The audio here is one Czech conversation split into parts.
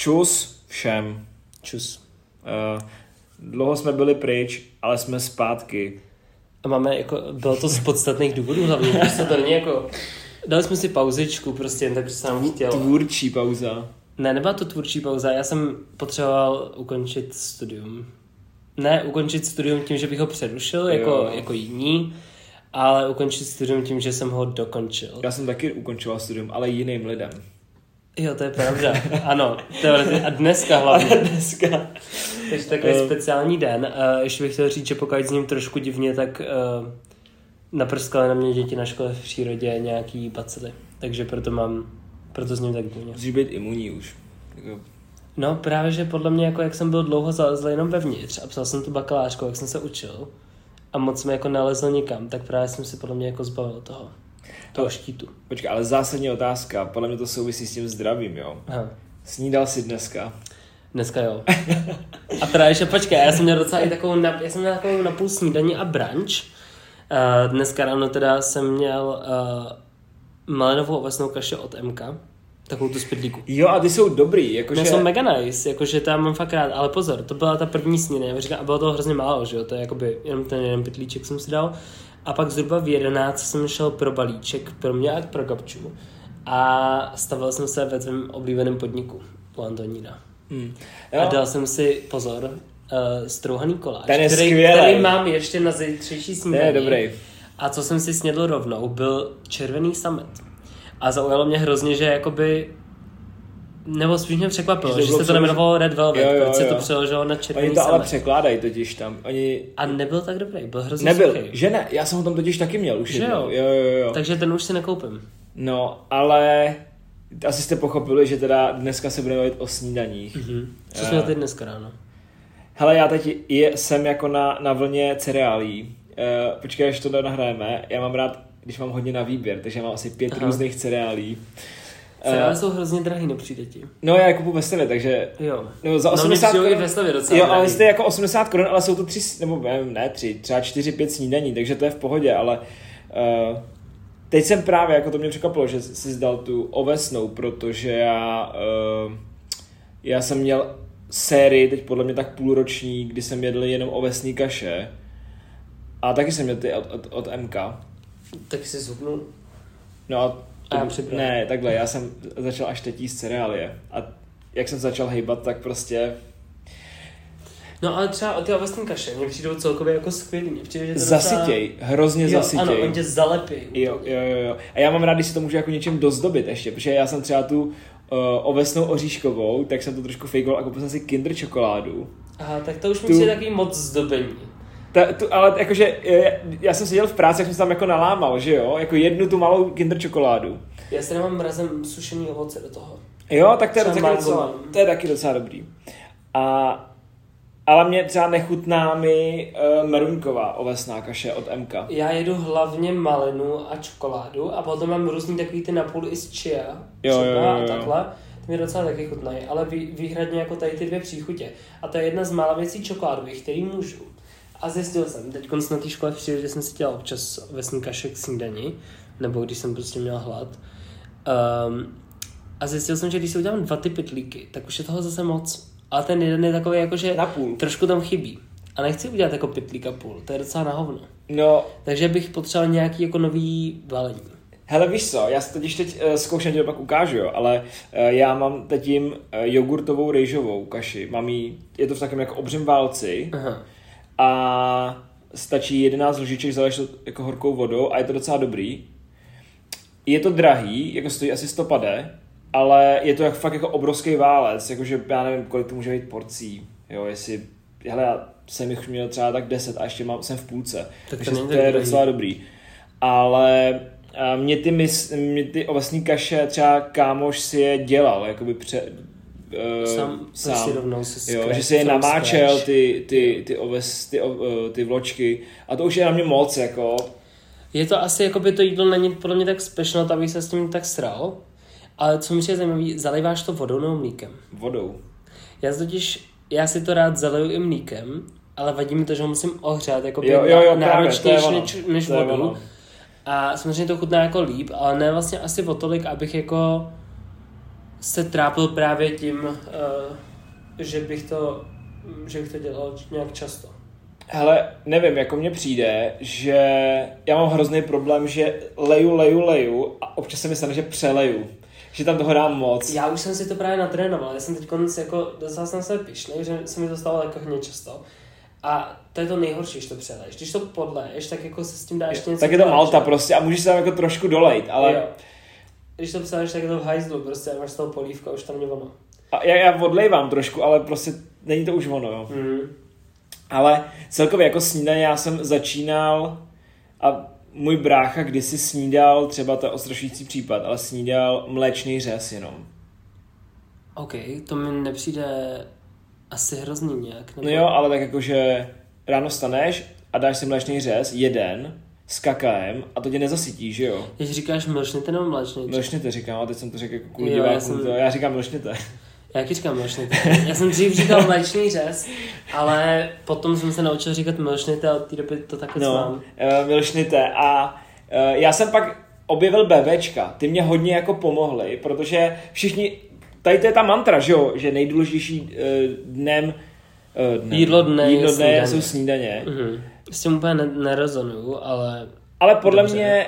Čus všem. Čus. Uh, dlouho jsme byli pryč, ale jsme zpátky. A máme jako, bylo to z podstatných důvodů hlavně, protože to není jako, dali jsme si pauzičku prostě jen tak, že se nám chtělo. Tvůrčí pauza. Ne, nebyla to tvůrčí pauza, já jsem potřeboval ukončit studium. Ne ukončit studium tím, že bych ho přerušil, jako, Jo. jako jiní, ale ukončit studium tím, že jsem ho dokončil. Já jsem taky ukončoval studium, ale jiným lidem. Jo, to je pravda. Ano, teoreticky. A dneska hlavně. dneska. Takže takový Eh. speciální den. A ještě bych chtěl říct, že pokud s ním trošku divně, tak uh, naprskaly na mě děti na škole v přírodě nějaký bacily. Takže proto mám, proto s ním tak divně. Musíš být imunní už. Jako, No právě, že podle mě, jako jak jsem byl dlouho zalezl jenom vevnitř a psal jsem tu bakalářku, jak jsem se učil a moc jsem jako nalezl nikam, tak právě jsem si podle mě jako zbavil toho, toho štítu. Počkej, ale zásadní otázka. Podle mě to souvisí s tím zdravím, jo. Aha. Snídal jsi dneska? Dneska jo. A teda ještě počkej, já jsem měl docela i takovou, na, já jsem měl takovou napůl snídaní a brunch. Uh, dneska ráno teda jsem měl uh, malinovou ovesnou kaši od MK, takovou tu z pytlíku. Jo, a ty jsou dobrý, jakože... Jsou mega nice, jakože já mám fakt rád, ale pozor, to byla ta první snídaně, říkám, a bylo toho hrozně málo, že jo, to je jakoby jenom ten jeden pytlíček jsem si dal. A pak zhruba v 11 jsem šel pro balíček, pro mě a pro Gabču. A stavil jsem se ve tvém oblíbeném podniku u Antonína. Hmm. A dal jsem si, pozor, uh, strouhaný koláč, Ten je který, skvělej. který mám ještě na zítřejší snídaní. je dobrý. A co jsem si snědl rovnou, byl červený samet. A zaujalo mě hrozně, že jakoby nebo spíš mě překvapilo, Že že, se to nejmenovalo Red Velvet, Jo, jo, proč se to jo. přeložilo na červený Oni to ale překládají totiž tam. Oni... A nebyl tak dobrý, byl hrozně Nebyl, suchý. že ne, já jsem ho tam totiž taky měl už Že jednou. jo? Jo, jo, jo. Takže ten už si nekoupím. No, ale asi jste pochopili, že teda dneska se budeme bavit o snídaních. Mhm. Co měl teď dneska ráno? Hele, já teď je, jsem jako na, na vlně cereálí. Uh, počkej, až to nahrajeme. Já mám rád, když mám hodně na výběr, takže mám asi pět Aha. různých cereálí. Cereály Eh, jsou hrozně drahý, nepřijde ti. no, já je kupu ve Stavě, takže... Jo. No, za No, mě 80 přijdou i korun. ve Slavě docela Jo, ale jste jako 80 korun, ale jsou to tři, nebo nevím, ne tři, třeba čtyři, pět snídaní, takže to je v pohodě, ale uh, teď jsem právě, jako to mě překvapilo, že jsi zdal tu ovesnou, protože já, uh, já jsem měl sérii, teď podle mě tak půlroční, kdy jsem jedl jenom ovesní kaše a taky jsem měl ty od, od, od MK. Tak si zhubnul. No A já přibral. ne, takhle, já jsem začal až teď jíst cereálie a jak jsem začal hejbat, tak prostě No ale třeba o ty ovesní kaše mě přijdou celkově jako skvělý. Mně přijde, že to docela- zasytěj, hrozně Jo, zasytěj. ano, on tě zalepí. Jo, jo, jo, jo. A já mám rád, když se to může jako něčím dozdobit ještě, protože já jsem třeba tu uh, ovesnou oříškovou, tak jsem to trošku fejkoval a koupil jsem si Kinder čokoládu. Aha, tak to už mi Tu- přijde takový moc zdobení. Ta, tu, ale jakože, eh, já jsem seděl v práci, jak jsem se tam jako nalámal, že jo, jako jednu tu malou Kinder čokoládu. Já si nemám mrazem sušený ovoce do toho. Jo, tak to je, taky docela, to je taky docela dobrý. A, ale mě třeba nechutná mi uh, meruňková ovesná kaše od MK. Já jedu hlavně malinu a čokoládu a potom mám různý takový ty napůl i z chia. Jo, třeba jo, jo, a jo. takhle. To mi docela taky chutnají, ale vý, výhradně jako tady ty dvě příchutě. A to je jedna z mála věcí čokoládových, který můžu. A zjistil jsem, teď na té škole v přírodě jsem si dělal občas ovesný kašek snídaní, nebo když jsem prostě měl hlad. Um, a zjistil jsem, že když si udělám dva ty pytlíky, tak už je toho zase moc. Ale ten jeden je takový jako, že Napůl. trošku tam chybí. A nechci udělat jako pytlík a půl, to je docela na hovno. No, Takže bych potřeboval nějaký jako nový balení. Hele, víš co, já si totiž teď uh, zkouším, že pak ukážu, jo, ale uh, já mám teď jim uh, jogurtovou rejžovou kaši. Mám jí, je to v takovém jako obřím válci Aha. A stačí 11 lžiček zaleješ to jako horkou vodou a je to docela dobrý. Je to drahý, jako stojí asi 100 pade, ale je to jak, fakt jako obrovský válec, jakože já nevím, kolik to může být porcí, jo, jestli, hele, já jsem jich měl třeba tak 10 a ještě mám, jsem v půlce, Tak to takže to tak je docela dobrý. Ale a mě ty, mis, mě ty ovesní kaše třeba kámoš si je dělal, jakoby pře, uh, Sám, prostě rovnou se Jo, že si je namáčel ty, ty, ty, oves, ty, eh, ty vločky a to už je na mě moc, jako. Je to asi, jako by to jídlo není podle mě tak special, aby se s tím tak sral. Ale co mi je zajímavé, zaliváš to vodou nebo mlíkem? Vodou. Já totiž, já si to rád zaliju i mlíkem, ale vadí mi to, že ho musím ohřát jako Jo, jo, jo, právě, to je náročnější než, než vodu. A samozřejmě to chutná jako líp, ale ne vlastně asi o tolik, abych jako se trápil právě tím, uh, že bych to, že bych to dělal nějak často. Hele, nevím, jako mně přijde, že já mám hrozný problém, že leju, leju, leju a občas se mi stane, že přeleju. Že tam toho dám moc. Já už jsem si to právě natrénoval. Já jsem teď konec jako dostal jsem se pišný, že se mi to stalo jako hodně často. A to je to nejhorší, když to přeleješ. Když to podleješ, tak jako se s tím dáš něco Tak je to malta prostě a můžeš se tam jako trošku dolejt, ale Jo. Když to přeleješ, tak je to v hajzlu, prostě máš z toho polívka, už tam není ono. a já, já odlejvám trošku, ale prostě není to už ono, jo. Mm. Ale celkově jako snídaně já jsem začínal a můj brácha kdysi snídal, třeba to je ostrašující případ, ale snídal mléčný řez jenom. OK, to mi nepřijde asi hrozný nějak. No jo, ale tak jakože ráno staneš a dáš si mléčný řez, jeden, s kakaem a to tě nezasytí, že jo? Když říkáš mlčněte nebo mlečněte? Mlčněte říkám, a teď jsem to řekl jako kvůli Jo, já jsem- to, já říkám mlčněte. Já taky říkám mlčněte. Já jsem dřív říkal mléčný řez, ale potom jsem se naučil říkat mlčněte a od té doby to takhle No, mám. uh, mlčněte a uh, já jsem pak objevil BBčka, ty mě hodně jako pomohly, protože všichni, tady to je ta mantra, že jo, že nejdůležitější uh, dnem, uh, dnem Jídlo dne jídlo dne snídaně. jsou snídaně. Mhm. S tím úplně ne- nerezonuju, ale Ale podle Dobře. mě,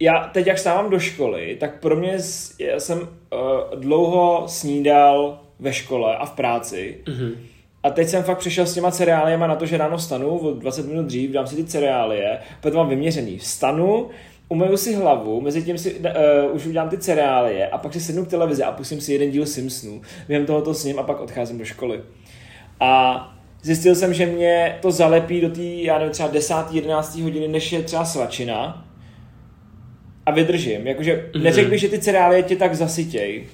já teď jak stávám do školy, tak pro mě, já jsem uh, dlouho snídal ve škole a v práci. mhm. A teď jsem fakt přišel s těma cereáliema na to, že ráno stanu o 20 minut dřív, dám si ty cereálie, potom mám vyměřený. Vstanu, umyju si hlavu, mezi tím si uh, už udělám ty cereálie a pak si sednu k televizi a pustím si jeden díl Simpsonů. Během toho to s ním a pak odcházím do školy. A zjistil jsem, že mě to zalepí do té, já nevím, třeba 10. 11. hodiny, než je třeba svačina. A vydržím. Jakože Mhm. neřekl bych, že ty cereálie tě tak zasytěj.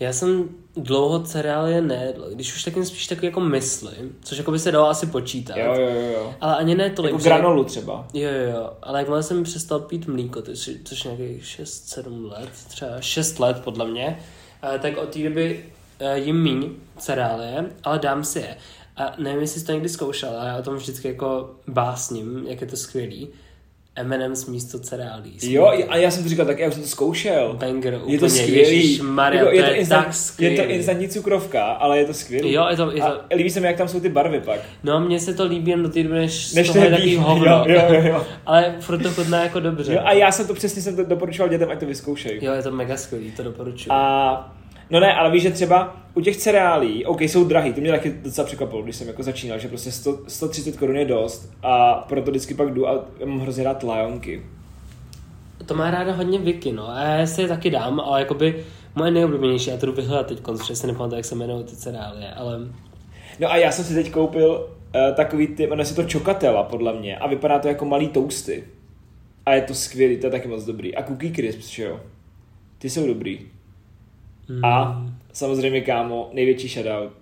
Já jsem dlouho cereálie nejedl, když už taky spíš takový jako mysli, což jako by se dalo asi počítat. Jo, jo, jo. Ale ani ne tolik. Jako granolu třeba. Jo, jo, jo, ale jakmile jsem přestal pít mlíko, to je, což nějakých 6-7 let, třeba 6 let podle mě, eh, tak od té doby eh, jim míň cereálie, ale dám si je. A nevím, jestli jsi to někdy zkoušel, ale já o tom vždycky jako básním, jak je to skvělý. M&M's místo cereálí. Jo, a já jsem to říkal tak, já už jsem to zkoušel. Banger, je úplně, to skvělý. Ježišmarja, Jako, je, to to je instant, tak skvělý. je to instantní cukrovka, ale je to skvělý. Jo, je to, je to, A líbí se mi, jak tam jsou ty barvy pak. no mně se to líbí jen do té doby, než, Než to je je takový hovno. Jo, jo, jo. Ale furt to chutná jako dobře. jo. A já jsem to přesně jsem to doporučoval dětem, ať to vyzkoušejí. jo, je to mega skvělý, to doporučuji. A no ne, ale víš, že třeba u těch cereálí, OK, jsou drahý, to mě taky docela překvapilo, když jsem jako začínal, že prostě 100, 130 korun je dost a proto vždycky pak jdu a mám hrozně rád lajonky. To má ráda hodně Vicky, no. A já si je taky dám, ale jakoby moje nejoblíbenější, já to jdu vyhledat teď, protože si nepamatuju, jak se jmenují ty cereálie, ale No a já jsem si teď koupil uh, takový ty, jmenuje se to čokatela podle mě a vypadá to jako malý toasty. A je to skvělý, to je taky moc dobrý. A cookie crisps, že jo? Ty jsou dobrý. Mm, A samozřejmě, kámo, největší shoutout.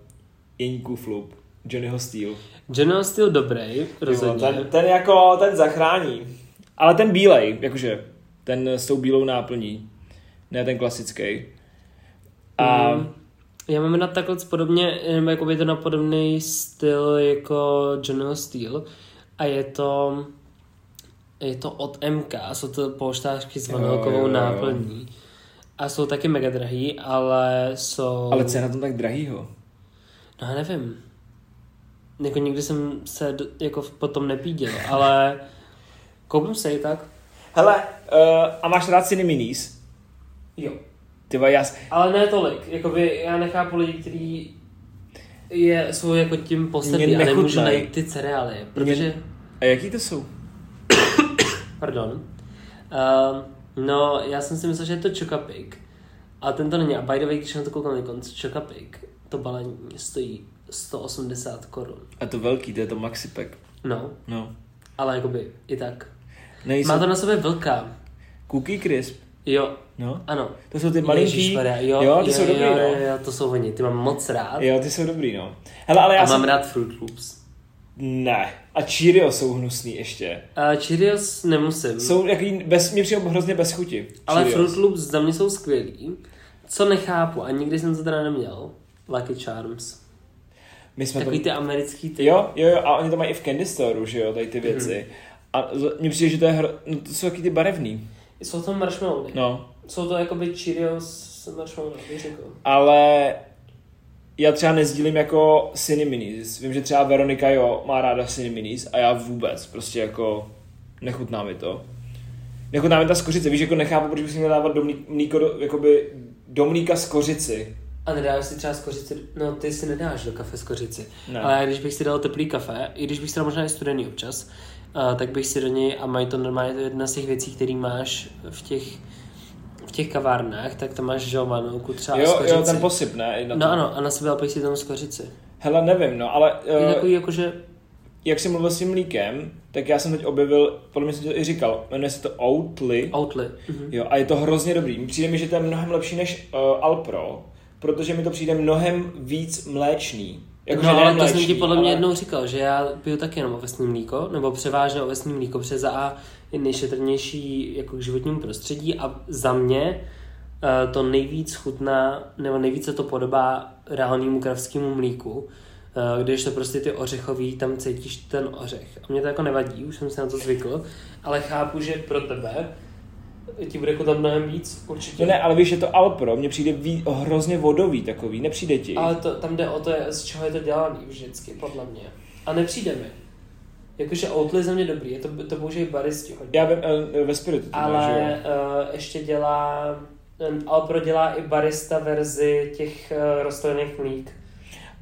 Jeníků flup. Johnnyho Steel. General Steel dobrý, rozhodně. Ten, ten jako, ten zachrání. Ale ten bílej, jakože, ten s tou bílou náplní. Ne ten klasický. A Mm. Já mám na takhle podobně, nebo jako je to na podobný styl jako General Steel a je to je to od MK, jsou to polštářky s Jo, vanilkovou jo, jo. A jsou taky mega drahý, ale jsou... ale co je na tom tak drahýho? No já nevím. Jako nikdy jsem se do, jako potom nepíděl, ale koupím se i tak. Hele, uh, a máš rád Cineminis? Jo. Ty vole, já, s- Ale ne tolik. Jakoby já nechápu lidi, kteří je, jsou jako tím poslední a nemůžu najít ty cereálie, protože... a jaký to jsou? Pardon. Uh, no, já jsem si myslel, že je to Chocapik. A ten to není. A by the way, když na to koukám na konc, Chocapik, to balení stojí 180 korun. A to velký, to je to Maxipek. No, No. ale jakoby i tak. Nejsou Má to na sobě vlka. cookie crisp. Jo, No. ano. To jsou ty malinký. Ježišmarja, jo, jo, ty jo, jsou jo, dobrý, jo, no. jo, jo, to jsou oni, ty mám moc rád. Jo, ty jsou dobrý, no. Hele, ale já a jsem... mám rád Fruit Loops. Ne. A Cheerios jsou hnusný ještě. Uh, Cheerios nemusím, Jsou jaký, bez, mě přijde hrozně bez chuti. ale Cheerios. Fruit Loops za mě jsou skvělí. Co nechápu, a nikdy jsem to teda neměl, Lucky Charms. My jsme Takový to... ty americký ty. Jo, jo, jo, a oni to mají i v Candy Store, že jo, tady ty věci. Mhm. A mně přijde, že to je hro... no, to jsou taky ty barevný. Jsou tam marshmallowy. No, Jsou to jakoby Cheerios s marshmallow, bych řekl. ale já třeba nezdílím jako Cineminis. Vím, že třeba Veronika jo, má ráda Cineminis a já vůbec, prostě jako nechutná mi to. Nechutná mi ta z kořice, víš, jako nechápu, proč bych si měl dávat do mlí- mlíko, do, jakoby do mlíka z kořici. A nedáš si třeba z kořici, no ty si nedáš do kafe z kořici. Ne. Ale já když bych si dal teplý kafe, i když bych si dal možná i studený občas, uh, tak bych si do něj, a mají to normálně, to je jedna z těch věcí, který máš v těch, v těch kavárnách, tak tam máš vanilku třeba Jo, kořici. jo, ten posyp, ne? Na No ano, a nasypal bych si tam z kořici. Hele, nevím, no, ale Je uh, takový jakože, jak jsi mluvil s tím mlíkem, tak já jsem teď objevil, podle mě jsem to i říkal, jmenuje se to Oatly. outlet. Mhm. Jo, a je to hrozně dobrý. Přijde mi, že to je mnohem lepší než uh, Alpro, protože mi to přijde mnohem víc mléčný. Jako, no, ale to jsem mléčný, ti podle mě ale- jednou říkal, že já piju taky jenom ovesný mlíko, nebo převážně ovesný mlíko, protože za A je nejšetrnější jako k životnímu prostředí a za mě eh, to nejvíc chutná, nebo nejvíc se to podobá reálnému kravskému mlíku, eh, když to prostě ty ořechový, tam cítíš ten ořech. A mě to jako nevadí, už jsem se na to zvykl, ale chápu, že pro tebe ti bude chutnat mnohem víc, určitě. No ne, ale víš, že to Alpro mně přijde ví, hrozně vodový takový, nepřijde ti. Ale to, tam jde o to, z čeho je to dělaný vždycky, podle mě. A nepřijde mi. Jakože Oatly je za mě dobrý, je to, to použijí baristi hodně. Já vím, eh, ve Spiritu to Ale uh, ještě dělá, ten Alpro dělá i barista verzi těch uh, rostlinných mlík.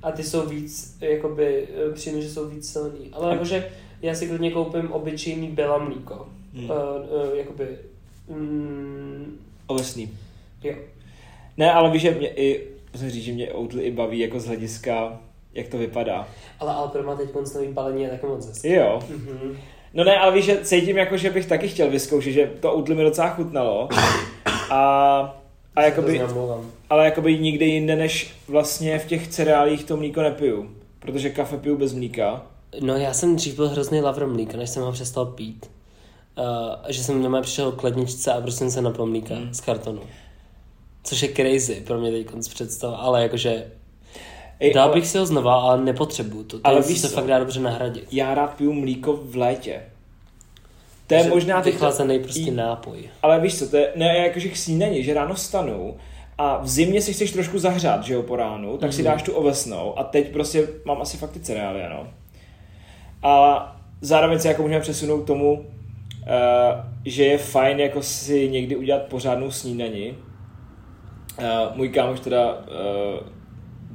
A ty jsou víc, jakoby, přijde, že jsou víc silný. Ale jakože já si klidně koupím obyčejný běla mlíko. Hmm. Hmm. Uh, uh, jakoby, mm, Ovesný. jo. Ne, ale víš, že mě i, musím říct, že mě Oatly i baví jako z hlediska, jak to vypadá. Ale Alpro má teď konc nový balení je taky moc hezký. Jo. Mhm. No ne, ale víš, že cítím jako, že bych taky chtěl vyzkoušet, že to Oatly mi docela chutnalo. A, a jakoby, ale jakoby nikde jinde, než vlastně v těch cereálích to mlíko nepiju. Protože kafe piju bez mlíka. No já jsem dřív byl hrozný lavr mlíka, než jsem ho přestal pít. Uh, že jsem normálně přišel k ledničce a prostě jsem se napil mlíka Hmm. z kartonu. Což je crazy pro mě teď představa, ale jakože dal ale bych si ho znova, ale nepotřebuju to. Ale Ale víš se co? fakt dá dobře nahradit. já rád piju mlíko v létě. To je Že možná teď... Vychlazený prostě nápoj. Ale víš co, to je ne, jakože k snídani, že ráno stanu a v zimě si chceš trošku zahřát, že jo, po ránu, tak si Mhm. dáš tu ovesnou a teď prostě mám asi fakt ty cereály, ano. A zároveň se jako můžeme přesunout k tomu, uh, že je fajn jako si někdy udělat pořádnou snídani. Uh, můj kámoš teda uh,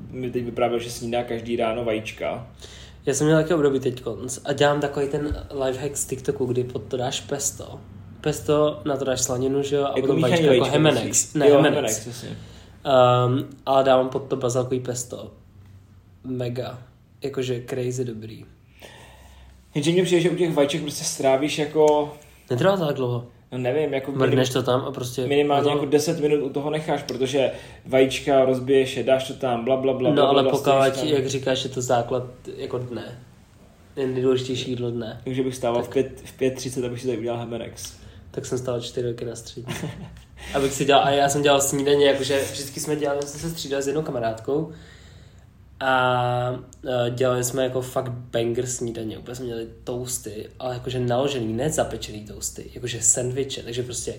mi teď vyprávěl, že snídá každý ráno vajíčka. Já jsem měl taky období teď a dělám takový ten lifehack z TikToku, kdy pod to dáš pesto. Pesto, na to dáš slaninu, že jo, a Jako potom míchaný vajíčka jako vajíčka Hemenex. Ne, jo, Hemenex. Hemenex. Um, ale dávám pod to bazalkový pesto. Mega. Jakože crazy dobrý. Jenže mně přijde, že u těch vajíček prostě strávíš jako, Netrvá to tak dlouho. No nevím, jako Mrneš to tam a prostě... minimálně no, jako 10 minut u toho necháš, protože vajíčka rozbiješ je, dáš to tam, bla, bla, bla, bla, No ale bla, pokud, jak říkáš, je to základ jako dne. Je nejdůležitější jídlo dne. Takže bych stával Tak. v, pět, v 5.30, abych si tady udělal Hemenex. Tak jsem stál čtyři roky na střední. Abych si dělal, a já jsem dělal snídaně, jakože vždycky jsme dělali, jsme se střídali s jednou kamarádkou a uh, dělali jsme jako fakt banger snídaně, úplně jsme měli toasty, ale jakože naložený, ne zapečený toasty, jakože sendviče, takže prostě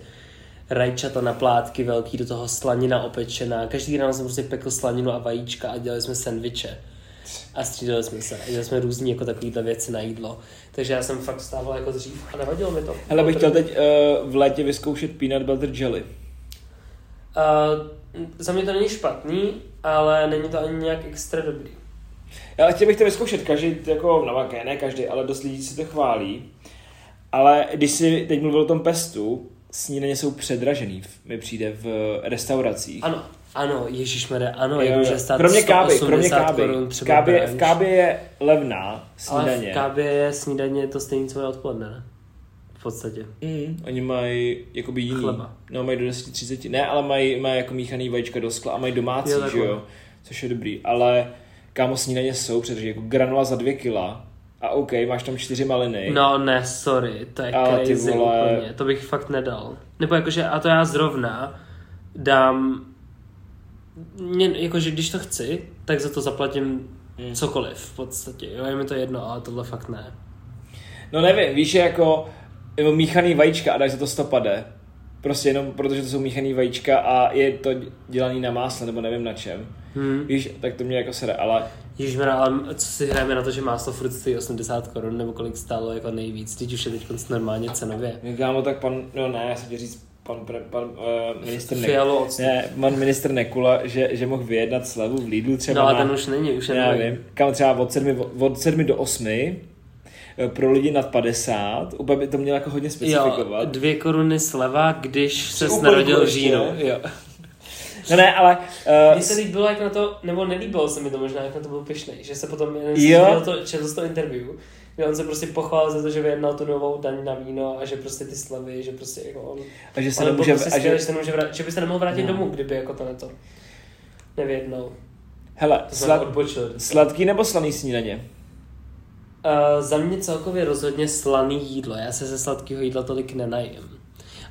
rajčata na plátky velký, do toho slanina opečená, každý ráno jsem prostě pekl slaninu a vajíčka a dělali jsme sendviče. A střídali jsme se, a dělali jsme různý jako takovýhle věci na jídlo. Takže já jsem fakt vstával jako dřív a nevadilo mi to. Hele, bych chtěl teď uh, v létě vyzkoušet peanut butter jelly. Uh, za mě to není špatný, ale není to ani nějak extra dobrý. Ale chtěl bych to vyzkoušet, každý, jako, no okay, ne každý, ale dost lidí si to chválí. Ale když si teď mluvil o tom pestu, snídaně jsou předražený, mi přijde v restauracích. Ano, ano, ježišmere, ano, Jo, je může stát kromě káby, kromě 180 káby. korun třeba Káby, v kábě je levná Ale snídaně. v kábě je snídaně to stejné, co je odpoledne, ne? V podstatě. Mm, oni mají jakoby jiný. Chleba. No, mají do 10.30. Ne, ale mají, mají jako míchaný vajíčka do skla a mají domácí, Jo, že jo? Což je dobrý. Ale kámo snídaně jsou, protože jako granula za dvě kila a OK, máš tam čtyři maliny. No ne, sorry, to je Ale ty crazy vole. úplně, to bych fakt nedal. Nebo jakože, a to já zrovna dám, mě, jakože když to chci, tak za to zaplatím Mm. cokoliv v podstatě, jo, je mi to jedno, ale tohle fakt ne. No nevím, víš, že jako, jako míchaný vajíčka a dáš za to stopade. Prostě jenom protože to jsou míchaný vajíčka a je to dělaný na másle, nebo nevím na čem. Hmm. Víš, tak to mě jako sere, ale Ježišmarja, ale co si hrajeme na to, že máslo furt stojí 80 korun, nebo kolik stálo jako nejvíc, teď už je teď normálně cenově. kámo, tak pan, no ne, já jsem říct, pan, pre, pan uh, minister Fialo Nekula, odstup. ne, pan minister Nekula, že, že mohl vyjednat slevu v Lidlu třeba No ale na, ten už není, už je já vím, kam třeba od 7, od 7 do 8 eh, pro lidi nad 50, úplně by to mělo jako hodně Jo, specifikovat. dvě koruny sleva, když se narodil v ještě, říjnu. ne? Jo. No ne, ale uh, Mně se líbilo, jak na to, nebo nelíbilo se mi to možná, jak na to byl pišnej, že se potom Jo. jo. to, četl z toho interview, kde on se prostě pochválil za to, že vyjednal tu novou daň na víno a že prostě ty slavy, že prostě jako on, a že se nemůže, prostě a že, že, se nemůže vrát, že by se nemohl vrátit No. domů, kdyby jako to neto nevyjednal. hele, To slad, odbočil. sladký nebo slaný snídaně? Uh, za mě celkově rozhodně slaný jídlo. Já se ze sladkého jídla tolik nenajím.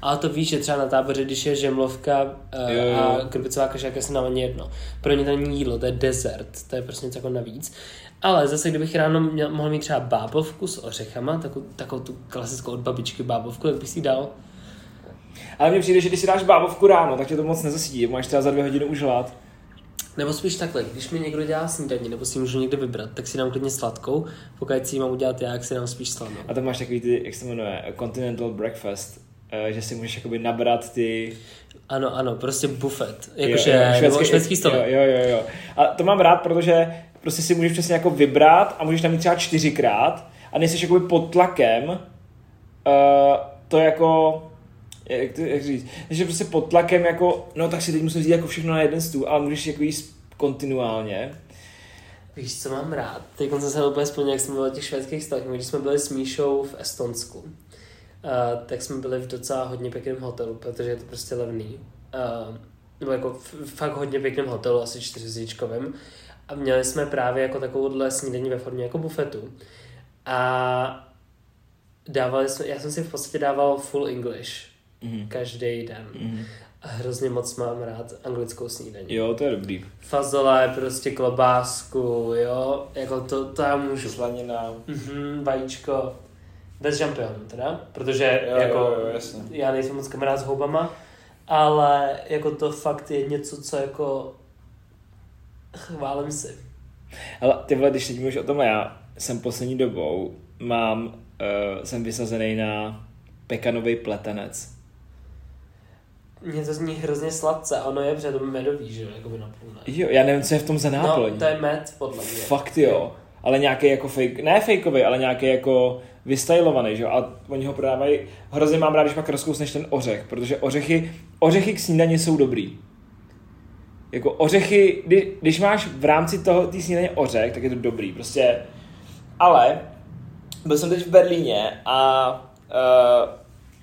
Ale to víš, že třeba na táboře, když je žemlovka uh, Jo, jo. a krpicová je se na mě jedno. Pro mě to není jídlo, to je dezert, to je prostě něco jako navíc. Ale zase, kdybych ráno měl, mohl mít třeba bábovku s ořechama, takovou, takovou tu klasickou od babičky bábovku, jak bych si dal. Ale mně přijde, že když si dáš bábovku ráno, tak tě to moc nezasytí, máš třeba za dvě hodiny už hlad. Nebo spíš takhle, když mi někdo dělá snídaní, nebo si můžu někde vybrat, tak si dám klidně sladkou, pokud si ji mám udělat já, jak si dám spíš slanou. A tam máš takový ty, jak se to jmenuje, Continental Breakfast, eh, že si můžeš jakoby nabrat ty... Ano, ano, prostě buffet, jo, jakože švédský, švédský stol. Jo, jo, jo, jo. A to mám rád, protože prostě si můžeš přesně jako vybrat a můžeš tam mít třeba čtyřikrát a nejsi jakoby pod tlakem uh, to jako jak, to, jak říct, že prostě pod tlakem jako, no tak si teď musím říct jako všechno na jeden stůl, ale můžeš jako jíst kontinuálně. Víš, co mám rád? Teď jsem se úplně vzpomněl, jak jsme byli o těch švédských stolech. Když jsme byli s Míšou v Estonsku, uh, tak jsme byli v docela hodně pěkném hotelu, protože je to prostě levný. Uh, nebo jako fakt hodně pěkném hotelu, asi čtyřzíčkovém. A měli jsme právě jako takovouhle snídaní ve formě jako bufetu. A dávali jsme, já jsem si v podstatě dával full English Mhm. každý den. Mhm. A hrozně moc mám rád anglickou snídaní. Jo, to je dobrý. Fazole, prostě klobásku, jo, jako to, to já můžu. Slanina. Mhm, vajíčko, bez žampionu teda, protože Jo, jako jo, jo, jasně. já nejsem moc kamarád s houbama, ale jako to fakt je něco, co jako chválím si. Ale ty vole, když teď mluvíš o tom, já jsem poslední dobou, mám, uh, jsem vysazený na pekanový pletenec. Mně to zní hrozně sladce, ono je, je medový, že jo, jako by na půl, ne? Jo, já nevím, co je v tom za náplň. No, to je med, podle mě. Fakt jo. Ale nějaký jako fake, ne fakeový, ale nějaký jako vystylovaný, že jo? A oni ho prodávají, hrozně mám rád, když pak rozkousneš ten ořech, protože ořechy, ořechy k snídani jsou dobrý. Jako ořechy, kdy, když máš v rámci toho té snídaně ořech, tak je to dobrý, prostě. Ale byl jsem teď v Berlíně a uh,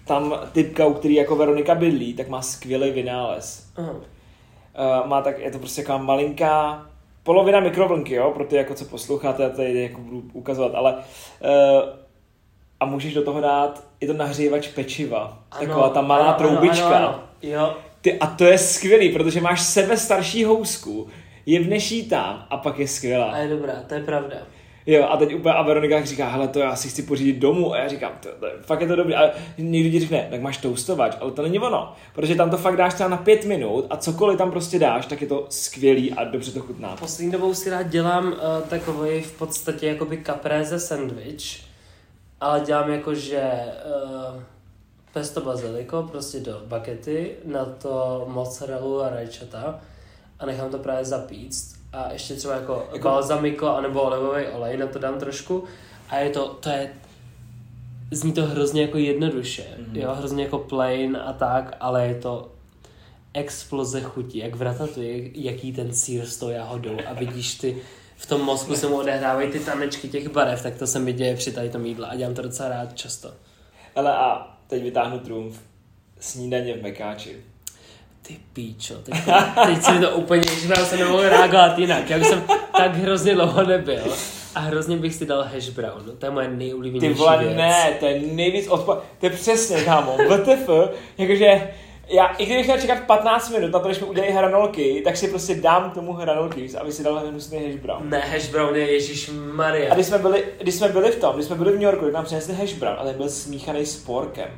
tam typka, u který jako Veronika bydlí, tak má skvělý vynález. Aha. Uh, má tak, je to prostě taková malinká polovina mikrovlnky, jo, pro ty, jako co posloucháte, já tady jako budu ukazovat, ale uh, a můžeš do toho dát, je to nahřívač pečiva, ano, taková ta malá ano, troubička. Ano, ano. Jo, Ty, a to je skvělý, protože máš sebe starší housku, jevneš jí tam a pak je skvělá. a je dobrá, to je pravda. Jo, a teď úplně a Veronika říká, hele, to já si chci pořídit domů. A já říkám, to, to, fakt je to dobrý. A někdo ti řekne, tak máš toustovač, ale to není ono. Protože tam to fakt dáš třeba na pět minut a cokoliv tam prostě dáš, tak je to skvělý a dobře to chutná. Poslední dobou si rád dělám uh, takový v podstatě jakoby caprese sandwich, ale dělám jakože uh, pesto baziliko prostě do bakety, na to mozzarellu a rajčata a nechám to právě zapíct a ještě třeba jako, Jako- balzamiko anebo olivový olej, na to dám trošku a je to, to je zní to hrozně jako jednoduše, mm-hmm. jo, hrozně jako plain a tak, ale je to exploze chutí, jak v ratatouille, jaký ten sír s tou jahodou a vidíš ty, v tom mozku se mu odehrávají ty tanečky těch barev, tak to se mi děje při tady tom jídle a dělám to docela rád často. Hele a teď vytáhnu trumf. Snídaně v Mekáči. Ty píčo, teď, teď si mi to úplně, že já jsem nemohl reagovat jinak, já bych jsem tak hrozně dlouho nebyl a hrozně bych si dal hash brown, to je moje Ty nejoblíbenější vole, věc. ne, to je nejvíc odpa... To je přesně, kámo, WTF, jakože já, i kdybych měl čekat 15 minut na to, než mi udělají hranolky, tak si prostě dám k tomu hranolky, aby si dal hnusný hash brown. Ne, hash brown je Ježíš Maria. A když jsme, byli, když jsme byli v tom, když jsme byli v New Yorku, tak nám přinesli hash brown a ten byl smíchaný s porkem.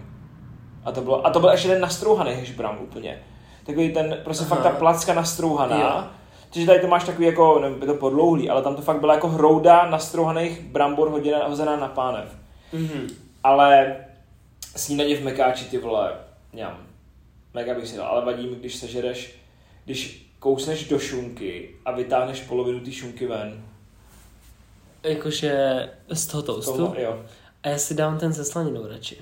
A to bylo, a to byl ještě ten nastrouhaný hešbram úplně. Takový ten, prostě Aha. fakt ta placka nastrouhaná. Jo. Takže tady to máš takový jako, nevím, je to podlouhlý, ale tam to fakt byla jako hrouda nastrouhaných brambor hoděná, hozená na pánev. Mhm. Ale snídaně v Mekáči, ty vole, ňam. Mega bych si dal, ale vadí mi, když sežereš, když kousneš do šunky a vytáhneš polovinu té šunky ven. Jakože z toho toastu. Toho, jo. A já si dám ten se slaninou radši.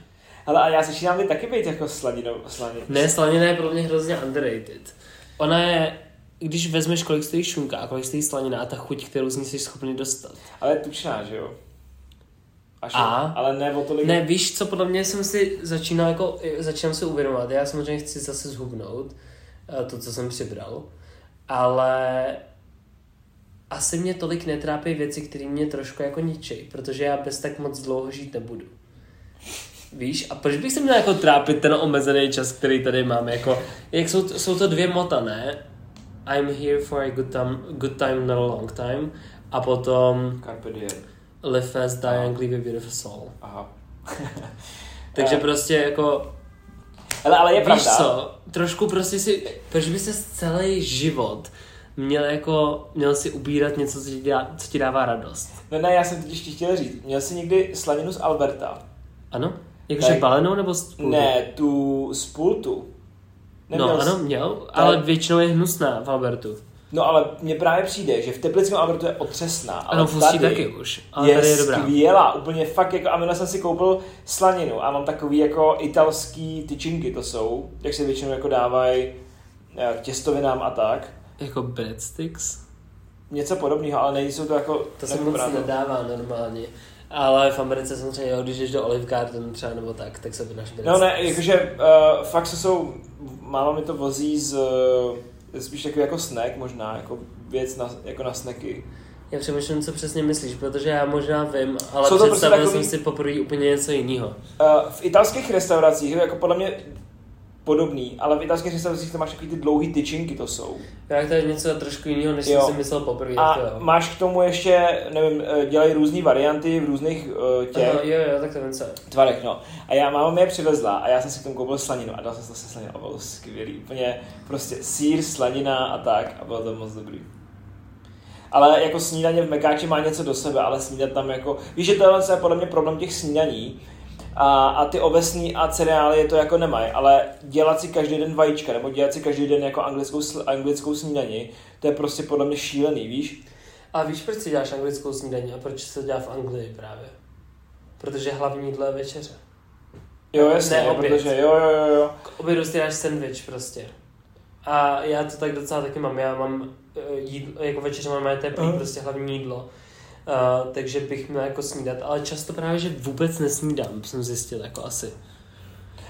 Ale a já začínám být taky být jako slaninou, slanin. Ne, slanina je pro mě hrozně underrated. Ona je, když vezmeš, kolik stojí šunka a kolik stojí slanina a ta chuť, kterou z ní jsi schopný dostat. Ale je tučná, že jo? Až A? Ale ne o tolik. Ne, víš co, podle mě jsem si začínal jako, začínám si uvědomovat, já samozřejmě chci zase zhubnout eh, to, co jsem přibral, ale asi mě tolik netrápí věci, které mě trošku jako ničej, protože já bez tak moc dlouho žít nebudu. Víš, a proč bych se měl jako trápit ten omezený čas, který tady mám, jako, jak jsou, jsou to dvě mota, ne? I'm here for a good time, good time, not a long time. A potom Carpe diem. live fast, die and leave a beautiful soul. Aha. Takže prostě jako, Ale, ale je víš pravda. co, trošku prostě si, proč by se celý život měl jako, měl si ubírat něco, co ti, dá, co ti dává radost. No ne, já jsem totiž ti chtěl říct. Měl jsi někdy slaninu z Alberta? Ano? Jakože Tak- balenou nebo z půlky? Ne, tu z pultu. No Neměl ano, jsi- měl, ale většinou je hnusná v Albertu. No ale mně právě přijde, že v teplickém Albertu je otřesná, ale Ano, tady taky už, ale je, tady je dobrá. skvělá, úplně fakt jako, a minule jsem si koupil slaninu a mám takový jako italský tyčinky to jsou, jak se většinou jako dávají eh, k těstovinám a tak. Jako breadsticks? Něco podobného, ale nejsou to jako... To se moc nedává normálně. Ale v Americe samozřejmě, jo, když jdeš do Olive Garden třeba nebo tak, tak se vynáš No ne, jakože uh, fakt se jsou, máma mi to vozí z, uh, spíš takový jako snack možná, jako věc na, jako na snacky. Já přemýšlím, co přesně myslíš, protože já možná vím, ale prostě představil takový- jsem si poprvé úplně něco jiného. Uh, v italských restauracích jako podle mě podobný, ale v italských restauracích to máš takový ty dlouhý tyčinky to jsou. Já to je něco trošku jiného, než Jo. jsem si myslel poprvé. A jako jo. máš k tomu ještě, nevím, eh, dělají různé varianty v různých uh, těch Aha, jo, jo, tak to je. tvarech, no. A já máma mi je přivezla a já jsem si k tomu koupil slaninu a dal jsem si to se slaninu a bylo skvělý. Úplně prostě sír, slanina a tak a bylo to moc dobrý. Ale jako snídaně v Mekáči má něco do sebe, ale snídat tam jako... Víš, že tohle je podle mě problém těch snídaní, a, a ty ovesní a cereály je to jako nemají, ale dělat si každý den vajíčka nebo dělat si každý den jako anglickou, anglickou snídani, to je prostě podle mě šílený, víš? A víš, proč si děláš anglickou snídaní a proč se to dělá v Anglii právě? Protože hlavní jídlo je večeře. Jo, jasně, Ne, oběd. protože jo, jo, jo, jo. K obědu si dáš sandwich prostě. A já to tak docela taky mám. Já mám eh, jídlo, jako večeře mám moje teplý, Aha. prostě hlavní jídlo. Uh, takže bych měl jako snídat, ale často právě, že vůbec nesnídám, jsem zjistil jako asi.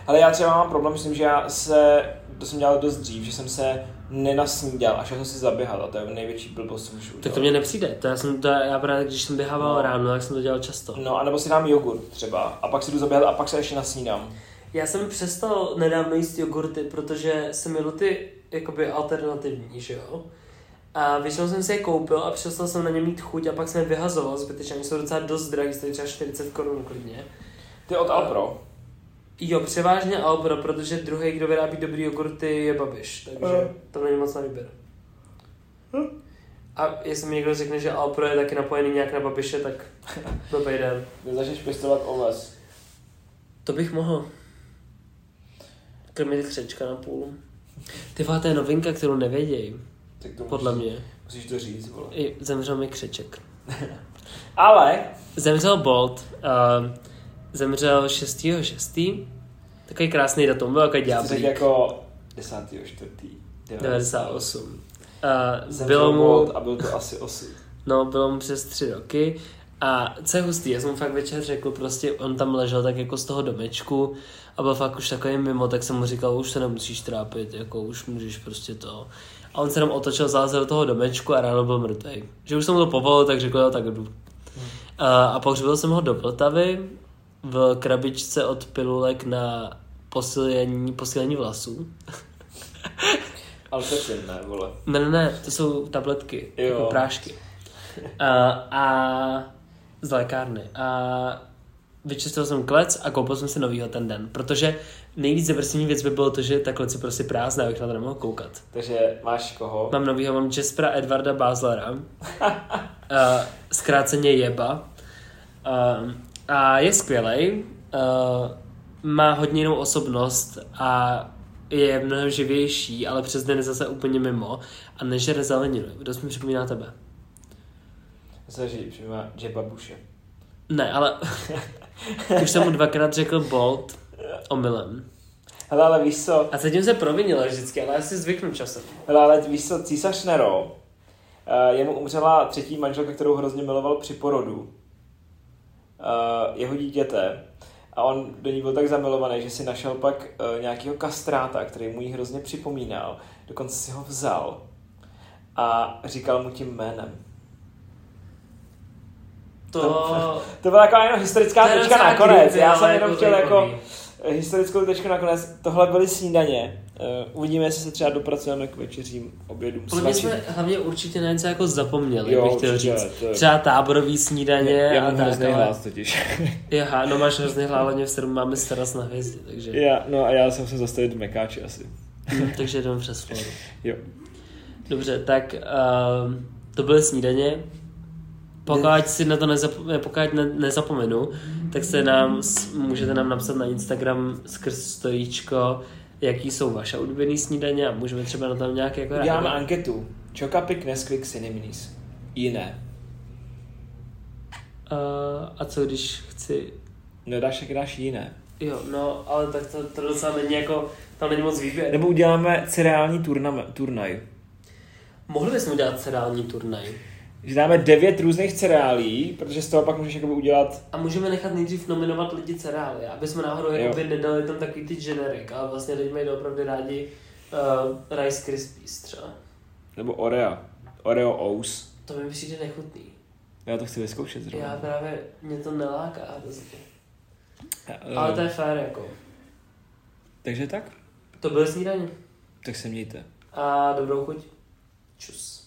Ale já třeba mám problém, myslím, že já se, to jsem dělal dost dřív, že jsem se nenasnídal a šel jsem si zaběhat a to je největší blbost, můžu Tak to mě nepřijde, to já jsem to, já právě, když jsem běhával No. ráno, tak jsem to dělal často. No, anebo si dám jogurt třeba a pak si jdu zaběhat a pak se ještě nasnídám. Já jsem přestal nedávno jíst jogurty, protože jsem jedl ty jakoby alternativní, že jo? A většinou jsem si je koupil a přestal jsem na ně mít chuť a pak jsem je vyhazoval zbytečně. Oni jsou docela dost drahý, stojí třeba 40 korun klidně. Ty od Alpro. Jo, převážně Alpro, protože druhý, kdo vyrábí dobrý jogurty, je Babiš, takže Eh. tam není moc na výběr. A jestli mi někdo řekne, že Alpro je taky napojený nějak na Babiše, tak blbej den. Ty začneš pěstovat oves. To bych mohl. Krmit křečka na půl. Ty vole, to je novinka, kterou nevědějí, Tak to podle musíš, mě. Musíš to říct, vole. I zemřel mi křeček. Ale, Zemřel Bolt, uh, zemřel 6.6. Takový krásný datum, byl řekl ďáblík. jako 10. 4. 98. Uh, bylo mu, Bolt a byl to asi osud. no, bylo mu přes tři roky. A co je hustý, já jsem mu fakt večer řekl, prostě on tam ležel tak jako z toho domečku a byl fakt už takový mimo, tak jsem mu říkal, už se nemusíš trápit, jako už můžeš prostě to. A on se nám otočil, zálezl do toho domečku a ráno byl mrtvý. Že už jsem mu to povolil, tak řekl, jo, tak jdu. A, a pohřbil jsem ho do Vltavy v krabičce od pilulek na posílení, posílení vlasů. Alpecin, ne, vole. Ne, ne, ne, to jsou tabletky, Jo. jako prášky. A, a z lékárny. A vyčistil jsem klec a koupil jsem si novýho ten den, protože nejvíc depresivní věc by bylo to, že ta klec je prostě prázdná, abych na to nemohl koukat. Takže máš koho? Mám novýho, mám Jaspera Edvarda Baslera, uh, zkráceně Jeba. Uh, a je skvělej, uh, má hodně jinou osobnost a je mnohem živější, ale přes den je zase úplně mimo a nežere zeleninu. Dost mi připomíná tebe. Zase, že připomíná Jeba Bushe. Ne, ale už jsem mu dvakrát řekl Bolt omylem. Hele, ale víš co? A zatím se provinila vždycky, ale já si zvyknu časem. Hele, ale víš co, císař Nero, uh, jemu umřela třetí manželka, kterou hrozně miloval při porodu uh, jeho dítěte. A on do ní byl tak zamilovaný, že si našel pak uh, nějakého kastráta, který mu ji hrozně připomínal. Dokonce si ho vzal a říkal mu tím jménem. To... To byla taková jenom historická To tečka nakonec. creepy, Já jsem jenom jako chtěl jako historickou tečku nakonec. Tohle byly snídaně. Uh, uvidíme, jestli se třeba dopracujeme k večeřím, obědům. Podle mě jsme hlavně určitě na něco jako zapomněli, Jo, bych chtěl určitě, říct. to je- Třeba táborový snídaně Já a mám tak, hrozný hlas totiž. Jaha, no máš hrozný hlas, ale mě v sedm máme starost na hvězdě, takže... já, no a já se musím zastavit v Mekáči asi. Hm, takže jdeme přes floru. Jo. Dobře, tak um, to byly snídaně. Pokud si na to nezap- pokud ne- nezapomenu, tak se nám, můžete nám napsat na Instagram skrz storíčko, jaký jsou vaše oblíbené snídaně a můžeme třeba na tam nějak jako Uděláme reagovat. anketu. Čokapik, Nesquik, Cineminis. Jiné. Uh, a co když chci... No dáš, jak dáš jiné. Jo, no, ale tak to, to docela není jako... Tam není moc výběr. Nebo uděláme cereální turnam, turnaj. Mohli bychom udělat cereální turnaj. Že dáme devět různých cereálí, protože z toho pak můžeš jakoby udělat A můžeme nechat nejdřív nominovat lidi cereály, aby jsme náhodou jakoby nedali tam takový ty generic, ale vlastně lidi mají opravdu rádi uh, Rice Krispies třeba. nebo Oreo. Oreo Ous. To mi přijde nechutný. Já to chci vyzkoušet zrovna. Já právě, mě to neláká hrozně. Já- Ale to je fér jako. Takže tak? To byly snídaně. Tak se mějte. A dobrou chuť. Čus.